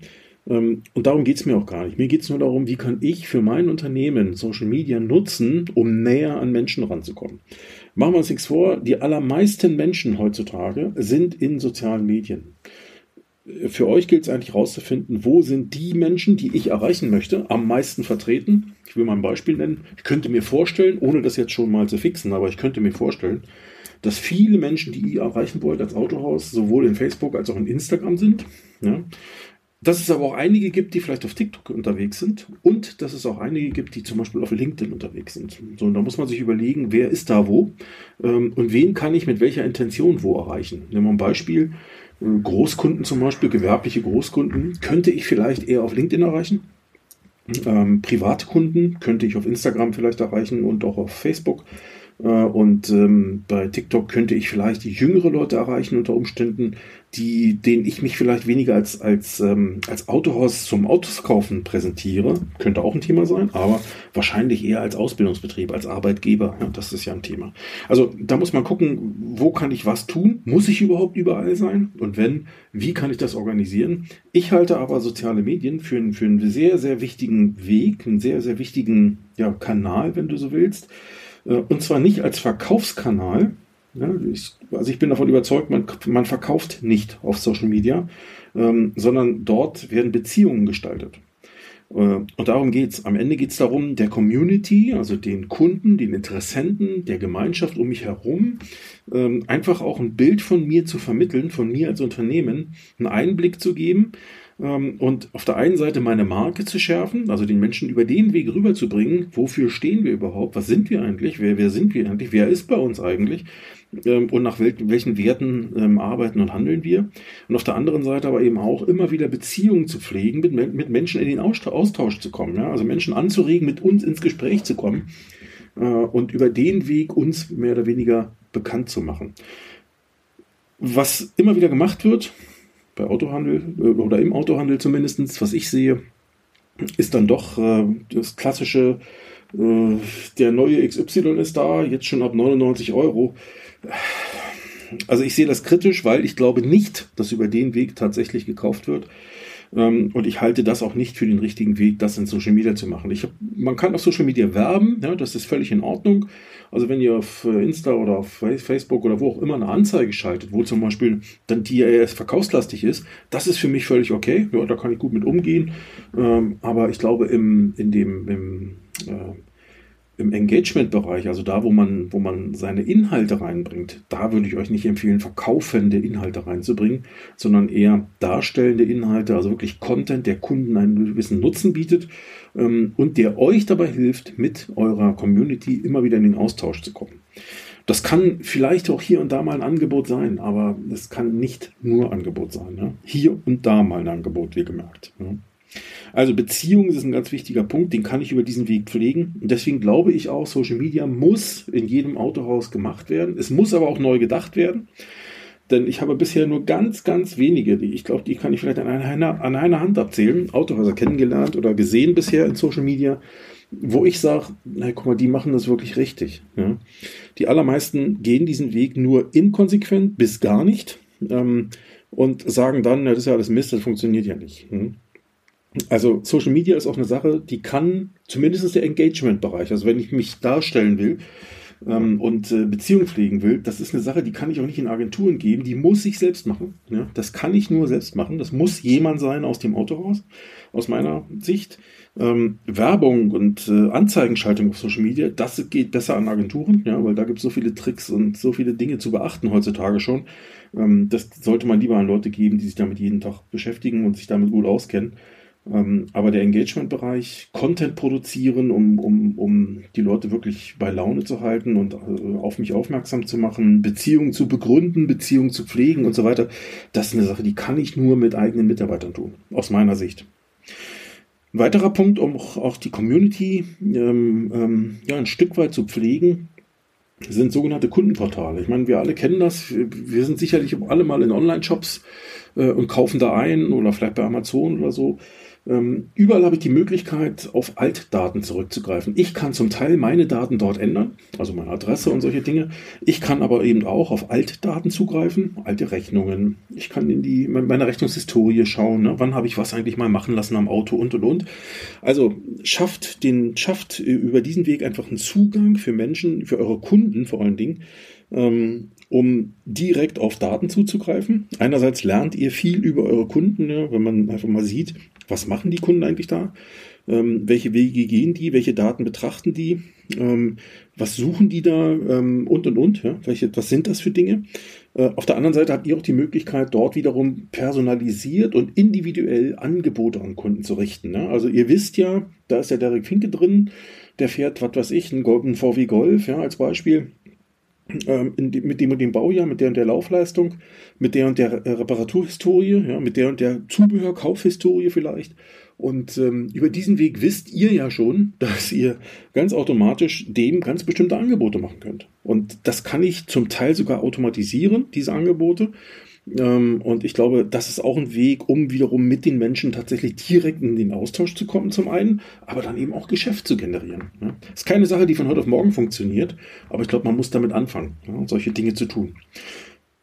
[SPEAKER 1] Ähm, und darum geht es mir auch gar nicht. Mir geht es nur darum, wie kann ich für mein Unternehmen Social Media nutzen, um näher an Menschen ranzukommen. Machen wir uns nichts vor, die allermeisten Menschen heutzutage sind in sozialen Medien für euch gilt es eigentlich herauszufinden, wo sind die Menschen, die ich erreichen möchte, am meisten vertreten. Ich will mal ein Beispiel nennen. Ich könnte mir vorstellen, ohne das jetzt schon mal zu fixen, aber ich könnte mir vorstellen, dass viele Menschen, die ihr erreichen wollt als Autohaus, sowohl in Facebook als auch in Instagram sind. Ja. Dass es aber auch einige gibt, die vielleicht auf TikTok unterwegs sind und dass es auch einige gibt, die zum Beispiel auf LinkedIn unterwegs sind. So, und da muss man sich überlegen, wer ist da wo ähm, und wen kann ich mit welcher Intention wo erreichen. Nehmen wir ein Beispiel. Großkunden zum Beispiel, gewerbliche Großkunden, könnte ich vielleicht eher auf LinkedIn erreichen. Ähm, private Kunden könnte ich auf Instagram vielleicht erreichen und auch auf Facebook. Äh, und ähm, bei TikTok könnte ich vielleicht jüngere Leute erreichen unter Umständen, die, denen ich mich vielleicht weniger als, als, ähm, als Autohaus zum Autos kaufen präsentiere. Könnte auch ein Thema sein, aber wahrscheinlich eher als Ausbildungsbetrieb, als Arbeitgeber. Ja, das ist ja ein Thema. Also da muss man gucken, wo kann ich was tun? Muss ich überhaupt überall sein? Und wenn, wie kann ich das organisieren? Ich halte aber soziale Medien für, einen, für einen sehr, sehr wichtigen Weg, einen sehr, sehr wichtigen ja, Kanal, wenn du so willst und zwar nicht als Verkaufskanal. Also ich bin davon überzeugt, man, man verkauft nicht auf Social Media, ähm, sondern dort werden Beziehungen gestaltet. Äh, und darum geht es. Am Ende geht es darum, der Community, also den Kunden, den Interessenten, der Gemeinschaft um mich herum, ähm, einfach auch ein Bild von mir zu vermitteln, von mir als Unternehmen, einen Einblick zu geben, und auf der einen Seite meine Marke zu schärfen, also den Menschen über den Weg rüberzubringen, wofür stehen wir überhaupt, was sind wir eigentlich, wer, wer sind wir eigentlich, wer ist bei uns eigentlich ähm, und nach wel welchen Werten ähm, arbeiten und handeln wir. Und auf der anderen Seite aber eben auch immer wieder Beziehungen zu pflegen, mit, mit Menschen in den Austausch zu kommen, ja? also Menschen anzuregen, mit uns ins Gespräch zu kommen äh, und über den Weg uns mehr oder weniger bekannt zu machen. Was immer wieder gemacht wird, bei Autohandel äh, oder im Autohandel zumindest, was ich sehe, ist dann doch äh, das klassische, äh, der neue XY ist da, jetzt schon ab 99 Euro. Also ich sehe das kritisch, weil ich glaube nicht, dass über den Weg tatsächlich gekauft wird. Ähm, und ich halte das auch nicht für den richtigen Weg, das in Social Media zu machen. Ich hab, man kann auf Social Media werben, ja, das ist völlig in Ordnung. Also wenn ihr auf äh, Insta oder auf Facebook oder wo auch immer eine Anzeige schaltet, wo zum Beispiel dann eher verkaufslastig ist, das ist für mich völlig okay. Ja, da kann ich gut mit umgehen. Ähm, aber ich glaube, im, in dem, im, äh, im Engagement-Bereich, also da, wo man, wo man seine Inhalte reinbringt, da würde ich euch nicht empfehlen, verkaufende Inhalte reinzubringen, sondern eher darstellende Inhalte, also wirklich Content, der Kunden einen gewissen Nutzen bietet ähm, und der euch dabei hilft, mit eurer Community immer wieder in den Austausch zu kommen. Das kann vielleicht auch hier und da mal ein Angebot sein, aber es kann nicht nur Angebot sein. Ne? Hier und da mal ein Angebot, wie gemerkt. Ne? Also Beziehung ist ein ganz wichtiger Punkt, den kann ich über diesen Weg pflegen. Und deswegen glaube ich auch, Social Media muss in jedem Autohaus gemacht werden. Es muss aber auch neu gedacht werden. Denn ich habe bisher nur ganz, ganz wenige, die ich glaube, die kann ich vielleicht an einer, an einer Hand abzählen, Autohäuser kennengelernt oder gesehen bisher in Social Media, wo ich sage, na guck mal, die machen das wirklich richtig. Ja. Die allermeisten gehen diesen Weg nur inkonsequent bis gar nicht ähm, und sagen dann, na, das ist ja alles Mist, das funktioniert ja nicht. Hm. Also Social Media ist auch eine Sache, die kann zumindest der Engagement-Bereich, also wenn ich mich darstellen will ähm, und äh, Beziehungen pflegen will, das ist eine Sache, die kann ich auch nicht in Agenturen geben, die muss ich selbst machen. Ja? Das kann ich nur selbst machen. Das muss jemand sein aus dem Autohaus, aus meiner Sicht. Ähm, Werbung und äh, Anzeigenschaltung auf Social Media, das geht besser an Agenturen, ja, weil da gibt es so viele Tricks und so viele Dinge zu beachten heutzutage schon. Ähm, das sollte man lieber an Leute geben, die sich damit jeden Tag beschäftigen und sich damit gut auskennen. Ähm, aber der Engagement-Bereich, Content produzieren, um, um, um die Leute wirklich bei Laune zu halten und äh, auf mich aufmerksam zu machen, Beziehungen zu begründen, Beziehungen zu pflegen und so weiter, das ist eine Sache, die kann ich nur mit eigenen Mitarbeitern tun, aus meiner Sicht. Ein weiterer Punkt, um auch die Community ähm, ähm, ja, ein Stück weit zu pflegen, sind sogenannte Kundenportale. Ich meine, wir alle kennen das. Wir sind sicherlich alle mal in Online-Shops äh, und kaufen da ein oder vielleicht bei Amazon oder so. Ähm, überall habe ich die Möglichkeit, auf Altdaten zurückzugreifen. Ich kann zum Teil meine Daten dort ändern, also meine Adresse und solche Dinge. Ich kann aber eben auch auf Altdaten zugreifen, alte Rechnungen. Ich kann in die meine Rechnungshistorie schauen. Ne? Wann habe ich was eigentlich mal machen lassen am Auto und und und. Also schafft den schafft über diesen Weg einfach einen Zugang für Menschen, für eure Kunden vor allen Dingen. Ähm, um direkt auf Daten zuzugreifen. Einerseits lernt ihr viel über eure Kunden, ja, wenn man einfach mal sieht, was machen die Kunden eigentlich da? Ähm, welche Wege gehen die? Welche Daten betrachten die? Ähm, was suchen die da? Ähm, und, und, und. Ja? Welche, was sind das für Dinge? Äh, auf der anderen Seite habt ihr auch die Möglichkeit, dort wiederum personalisiert und individuell Angebote an Kunden zu richten. Ne? Also ihr wisst ja, da ist der Derek Finke drin, der fährt, was weiß ich, einen, einen VW Golf, ja, als Beispiel ähm, die, mit dem und dem Baujahr, mit der und der Laufleistung, mit der und der Reparaturhistorie, ja, mit der und der Zubehörkaufhistorie vielleicht. Und ähm, über diesen Weg wisst ihr ja schon, dass ihr ganz automatisch dem ganz bestimmte Angebote machen könnt. Und das kann ich zum Teil sogar automatisieren, diese Angebote. Ähm, und ich glaube, das ist auch ein Weg, um wiederum mit den Menschen tatsächlich direkt in den Austausch zu kommen, zum einen, aber dann eben auch Geschäft zu generieren. Das ist keine Sache, die von heute auf morgen funktioniert, aber ich glaube, man muss damit anfangen, solche Dinge zu tun.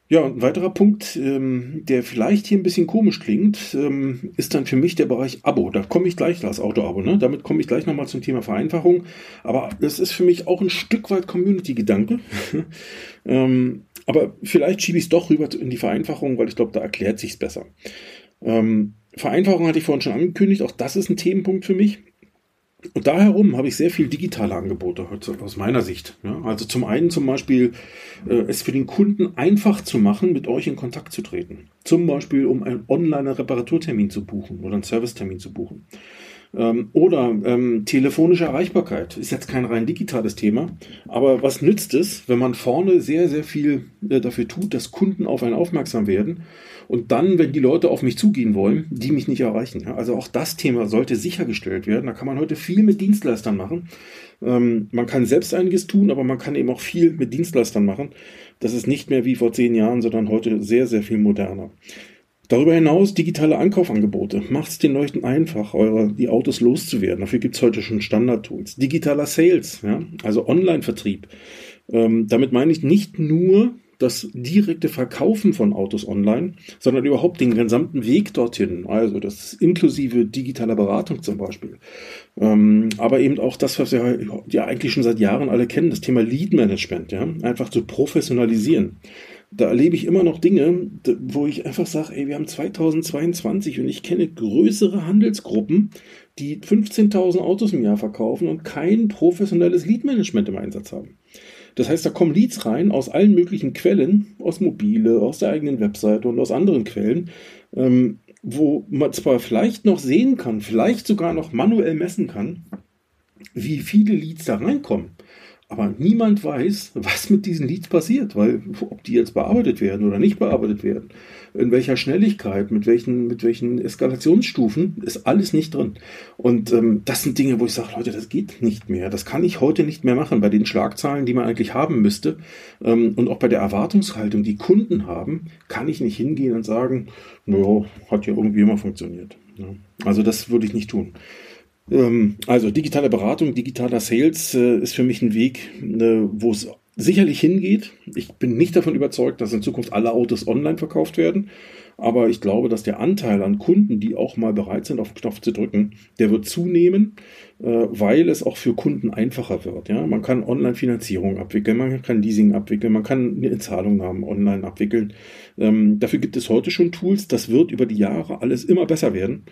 [SPEAKER 1] Ja, ein weiterer Punkt, ähm, der vielleicht hier ein bisschen komisch klingt, ähm, ist dann für mich der Bereich Abo. Da komme ich gleich, das Auto-Abo, ne? Damit komme ich gleich nochmal zum Thema Vereinfachung. Aber das ist für mich auch ein Stück weit Community-Gedanke. ähm, aber vielleicht schiebe ich es doch rüber in die Vereinfachung, weil ich glaube, da erklärt sich es besser. Ähm, Vereinfachung hatte ich vorhin schon angekündigt, auch das ist ein Themenpunkt für mich. Und da herum habe ich sehr viel digitale Angebote aus meiner Sicht. Ja, also zum einen zum Beispiel äh, es für den Kunden einfach zu machen, mit euch in Kontakt zu treten. Zum Beispiel, um einen Online-Reparaturtermin zu buchen oder einen Servicetermin zu buchen. Ähm, oder ähm, telefonische Erreichbarkeit ist jetzt kein rein digitales Thema, aber was nützt es, wenn man vorne sehr, sehr viel äh, dafür tut, dass Kunden auf einen aufmerksam werden und dann, wenn die Leute auf mich zugehen wollen, die mich nicht erreichen. Ja? Also auch das Thema sollte sichergestellt werden. Da kann man heute viel mit Dienstleistern machen. Ähm, man kann selbst einiges tun, aber man kann eben auch viel mit Dienstleistern machen. Das ist nicht mehr wie vor zehn Jahren, sondern heute sehr, sehr viel moderner. Darüber hinaus digitale Ankaufangebote. Macht es den Leuten einfach, eure, die Autos loszuwerden. Dafür gibt es heute schon Standard-Tools. Digitaler Sales, ja, also Online-Vertrieb. Ähm, damit meine ich nicht nur das direkte Verkaufen von Autos online, sondern überhaupt den gesamten Weg dorthin. Also das inklusive digitaler Beratung zum Beispiel. Ähm, aber eben auch das, was wir ja eigentlich schon seit Jahren alle kennen, das Thema Lead Management, ja, einfach zu professionalisieren da erlebe ich immer noch Dinge, wo ich einfach sage, ey, wir haben 2022 und ich kenne größere Handelsgruppen, die 15.000 Autos im Jahr verkaufen und kein professionelles Lead-Management im Einsatz haben. Das heißt, da kommen Leads rein aus allen möglichen Quellen, aus Mobile, aus der eigenen Webseite und aus anderen Quellen, ähm, wo man zwar vielleicht noch sehen kann, vielleicht sogar noch manuell messen kann, wie viele Leads da reinkommen. Aber niemand weiß, was mit diesen Leads passiert, weil ob die jetzt bearbeitet werden oder nicht bearbeitet werden, in welcher Schnelligkeit, mit welchen, mit welchen Eskalationsstufen, ist alles nicht drin. Und ähm, das sind Dinge, wo ich sage, Leute, das geht nicht mehr. Das kann ich heute nicht mehr machen bei den Schlagzahlen, die man eigentlich haben müsste. Ähm, und auch bei der Erwartungshaltung, die Kunden haben, kann ich nicht hingehen und sagen, naja, hat ja irgendwie immer funktioniert. Ja. Also das würde ich nicht tun. Ähm, also digitale Beratung, digitaler Sales äh, ist für mich ein Weg, äh, wo es sicherlich hingeht. Ich bin nicht davon überzeugt, dass in Zukunft alle Autos online verkauft werden. Aber ich glaube, dass der Anteil an Kunden, die auch mal bereit sind, auf den Knopf zu drücken, der wird zunehmen, äh, weil es auch für Kunden einfacher wird. Ja? Man kann Online-Finanzierung abwickeln, man kann Leasing abwickeln, man kann eine Zahlungnahmen online abwickeln. Ähm, dafür gibt es heute schon Tools. Das wird über die Jahre alles immer besser werden.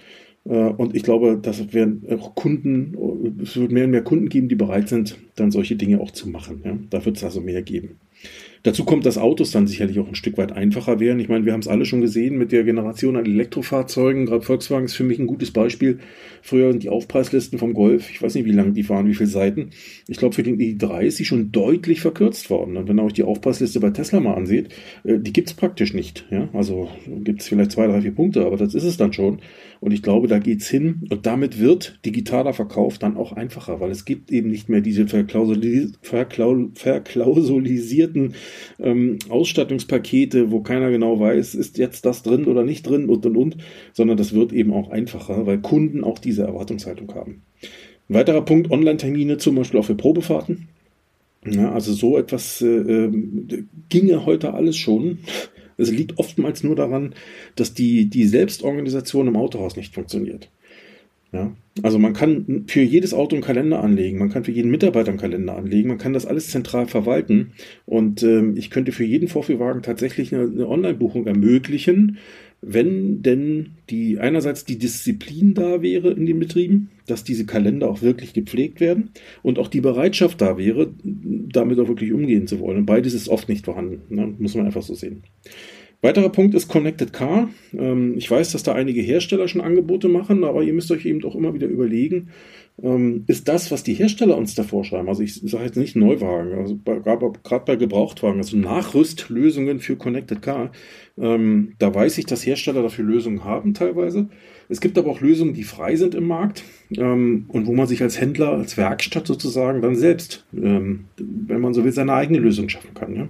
[SPEAKER 1] Äh, und ich glaube, dass werden auch Kunden, es wird mehr und mehr Kunden geben, die bereit sind, dann solche Dinge auch zu machen. Ja? Da wird es also mehr geben. Dazu kommt, dass Autos dann sicherlich auch ein Stück weit einfacher werden. Ich meine, wir haben es alle schon gesehen mit der Generation an Elektrofahrzeugen. Gerade Volkswagen ist für mich ein gutes Beispiel. Früher die Aufpreislisten vom Golf, ich weiß nicht, wie lang die waren, wie viele Seiten. Ich glaube, für den i3 ist sie schon deutlich verkürzt worden. Und wenn ihr euch die Aufpreisliste bei Tesla mal ansieht, äh, die gibt es praktisch nicht. Ja? Also gibt es vielleicht zwei, drei, vier Punkte, aber das ist es dann schon. Und ich glaube, da geht's hin. Und damit wird digitaler Verkauf dann auch einfacher, weil es gibt eben nicht mehr diese verklausulis verklau verklausulisierten ähm, Ausstattungspakete, wo keiner genau weiß, ist jetzt das drin oder nicht drin und und und, sondern das wird eben auch einfacher, weil Kunden auch diese Erwartungshaltung haben. Ein weiterer Punkt, Online-Termine zum Beispiel auch für Probefahrten. Ja, also so etwas äh, äh, ginge heute alles schon. Es liegt oftmals nur daran, dass die, die Selbstorganisation im Autohaus nicht funktioniert. Ja, also man kann für jedes Auto einen Kalender anlegen, man kann für jeden Mitarbeiter einen Kalender anlegen, man kann das alles zentral verwalten und ähm, ich könnte für jeden Vorführwagen tatsächlich eine, eine Online-Buchung ermöglichen, wenn denn die einerseits die Disziplin da wäre in den Betrieben, dass diese Kalender auch wirklich gepflegt werden und auch die Bereitschaft da wäre, damit auch wirklich umgehen zu wollen. Und beides ist oft nicht vorhanden, ne? muss man einfach so sehen. Weiterer Punkt ist Connected Car. Ähm, ich weiß, dass da einige Hersteller schon Angebote machen, aber ihr müsst euch eben auch immer wieder überlegen, ist das, was die Hersteller uns da vorschreiben, also ich sage jetzt nicht Neuwagen, also gerade bei Gebrauchtwagen, also Nachrüstlösungen für Connected Car, ähm, da weiß ich, dass Hersteller dafür Lösungen haben teilweise. Es gibt aber auch Lösungen, die frei sind im Markt ähm, und wo man sich als Händler, als Werkstatt sozusagen dann selbst, ähm, wenn man so will, seine eigene Lösung schaffen kann. Ja?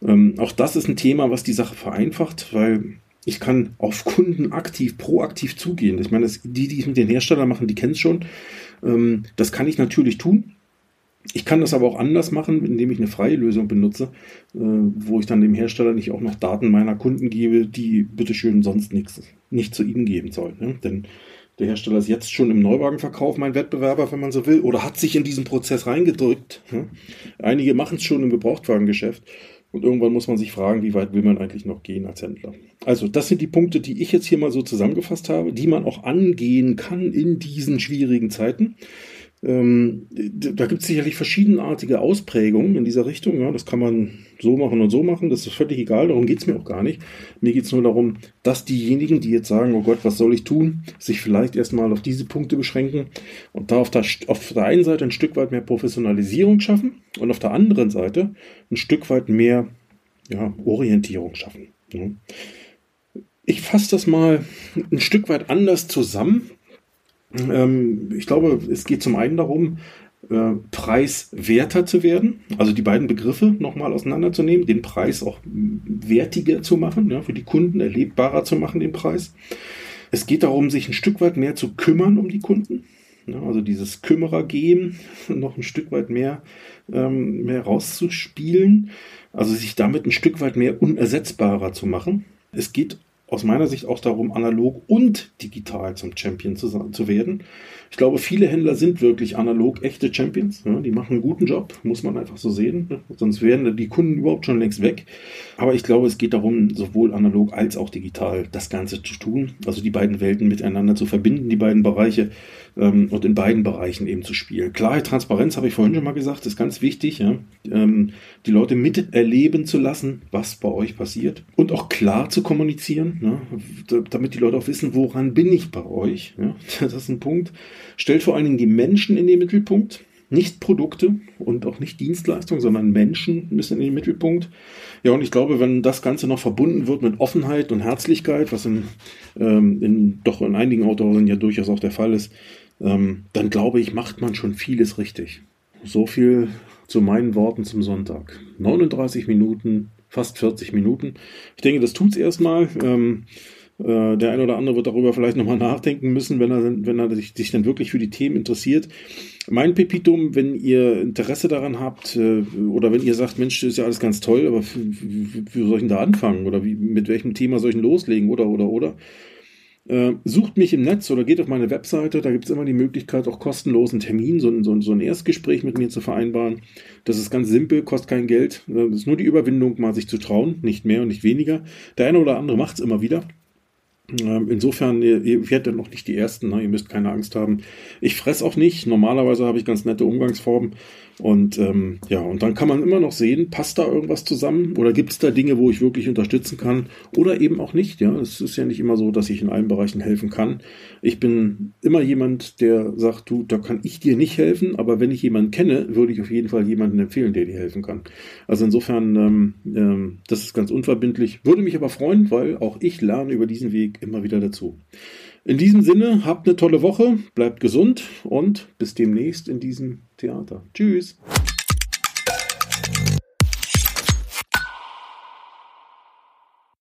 [SPEAKER 1] Ähm, auch das ist ein Thema, was die Sache vereinfacht, weil ich kann auf Kunden aktiv, proaktiv zugehen. Ich meine, das, die, die es mit den Herstellern machen, die kennen es schon. Ähm, das kann ich natürlich tun. Ich kann das aber auch anders machen, indem ich eine freie Lösung benutze, äh, wo ich dann dem Hersteller nicht auch noch Daten meiner Kunden gebe, die bitteschön sonst nichts nicht zu ihnen geben sollen. Ne? Denn der Hersteller ist jetzt schon im Neuwagenverkauf mein Wettbewerber, wenn man so will, oder hat sich in diesen Prozess reingedrückt. Ne? Einige machen es schon im Gebrauchtwagengeschäft. Und irgendwann muss man sich fragen, wie weit will man eigentlich noch gehen als Händler. Also das sind die Punkte, die ich jetzt hier mal so zusammengefasst habe, die man auch angehen kann in diesen schwierigen Zeiten. Ähm, da gibt es sicherlich verschiedenartige Ausprägungen in dieser Richtung. Ja, das kann man so machen und so machen. Das ist völlig egal. Darum geht es mir auch gar nicht. Mir geht es nur darum, dass diejenigen, die jetzt sagen, oh Gott, was soll ich tun, sich vielleicht erstmal auf diese Punkte beschränken und da auf der, auf der einen Seite ein Stück weit mehr Professionalisierung schaffen und auf der anderen Seite ein Stück weit mehr ja, Orientierung schaffen. Ja. Ich fasse das mal ein Stück weit anders zusammen ähm, ich glaube, es geht zum einen darum, äh, preiswerter zu werden, also die beiden Begriffe nochmal auseinanderzunehmen, den Preis auch wertiger zu machen, ja, für die Kunden erlebbarer zu machen, den Preis. Es geht darum, sich ein Stück weit mehr zu kümmern um die Kunden. also dieses Kümmerer-Game noch ein Stück weit mehr, ähm, mehr rauszuspielen, also sich damit ein Stück weit mehr unersetzbarer zu machen. Es geht aus meiner Sicht auch darum, analog und digital zum Champion zu, zu werden. Ich glaube, viele Händler sind wirklich analog echte Champions. Ja, die machen einen guten Job, muss man einfach so sehen. Ne? Sonst wären die Kunden überhaupt schon längst weg. Aber ich glaube, es geht darum, sowohl analog als auch digital das Ganze zu tun. Also die beiden Welten miteinander zu verbinden, die beiden Bereiche ähm, und in beiden Bereichen eben zu spielen. Klarheit, Transparenz, habe ich vorhin schon mal gesagt, ist ganz wichtig. Ja? Ähm, die Leute miterleben zu lassen, was bei euch passiert. Und auch klar zu kommunizieren, ne? damit die Leute auch wissen, woran bin ich bei euch. Ja? Das ist ein Punkt stellt vor allen Dingen die Menschen in den Mittelpunkt, nicht Produkte und auch nicht Dienstleistungen, sondern Menschen müssen in den Mittelpunkt. Ja, und ich glaube, wenn das Ganze noch verbunden wird mit Offenheit und Herzlichkeit, was in, ähm, in doch in einigen Autoren ja durchaus auch der Fall ist, ähm, dann glaube ich, macht man schon vieles richtig. So viel zu meinen Worten zum Sonntag. 39 Minuten, fast 40 Minuten. Ich denke, das tut's erstmal. Ähm, äh, der ein oder andere wird darüber vielleicht nochmal nachdenken müssen, wenn er, wenn er sich, sich dann wirklich für die Themen interessiert. Mein Pepitum, wenn ihr Interesse daran habt äh, oder wenn ihr sagt, Mensch, das ist ja alles ganz toll, aber wie, soll ich denn da anfangen oder wie, mit welchem Thema soll ich denn loslegen oder oder oder? Äh, sucht mich im Netz oder geht auf meine Webseite, da gibt es immer die Möglichkeit, auch kostenlosen Termin, so ein, so, so ein Erstgespräch mit mir zu vereinbaren. Das ist ganz simpel, kostet kein Geld. Das ist nur die Überwindung, mal sich zu trauen, nicht mehr und nicht weniger. Der eine oder andere macht es immer wieder. Ähm, insofern, ihr, ihr werdet noch nicht die Ersten, ne? ihr müsst keine Angst haben. Ich fress auch nicht. Normalerweise habe ich ganz nette Umgangsformen. Und ähm, ja, und dann kann man immer noch sehen, passt da irgendwas zusammen oder gibt es da Dinge, wo ich wirklich unterstützen kann oder eben auch nicht. Ja, es ist ja nicht immer so, dass ich in allen Bereichen helfen kann. Ich bin immer jemand, der sagt, du, da kann ich dir nicht helfen, aber wenn ich jemanden kenne, würde ich auf jeden Fall jemanden empfehlen, der dir helfen kann. Also insofern, ähm, ähm, das ist ganz unverbindlich. Würde mich aber freuen, weil auch ich lerne über diesen Weg immer wieder dazu. In diesem Sinne, habt eine tolle Woche, bleibt gesund und bis demnächst in diesem Theater. Tschüss.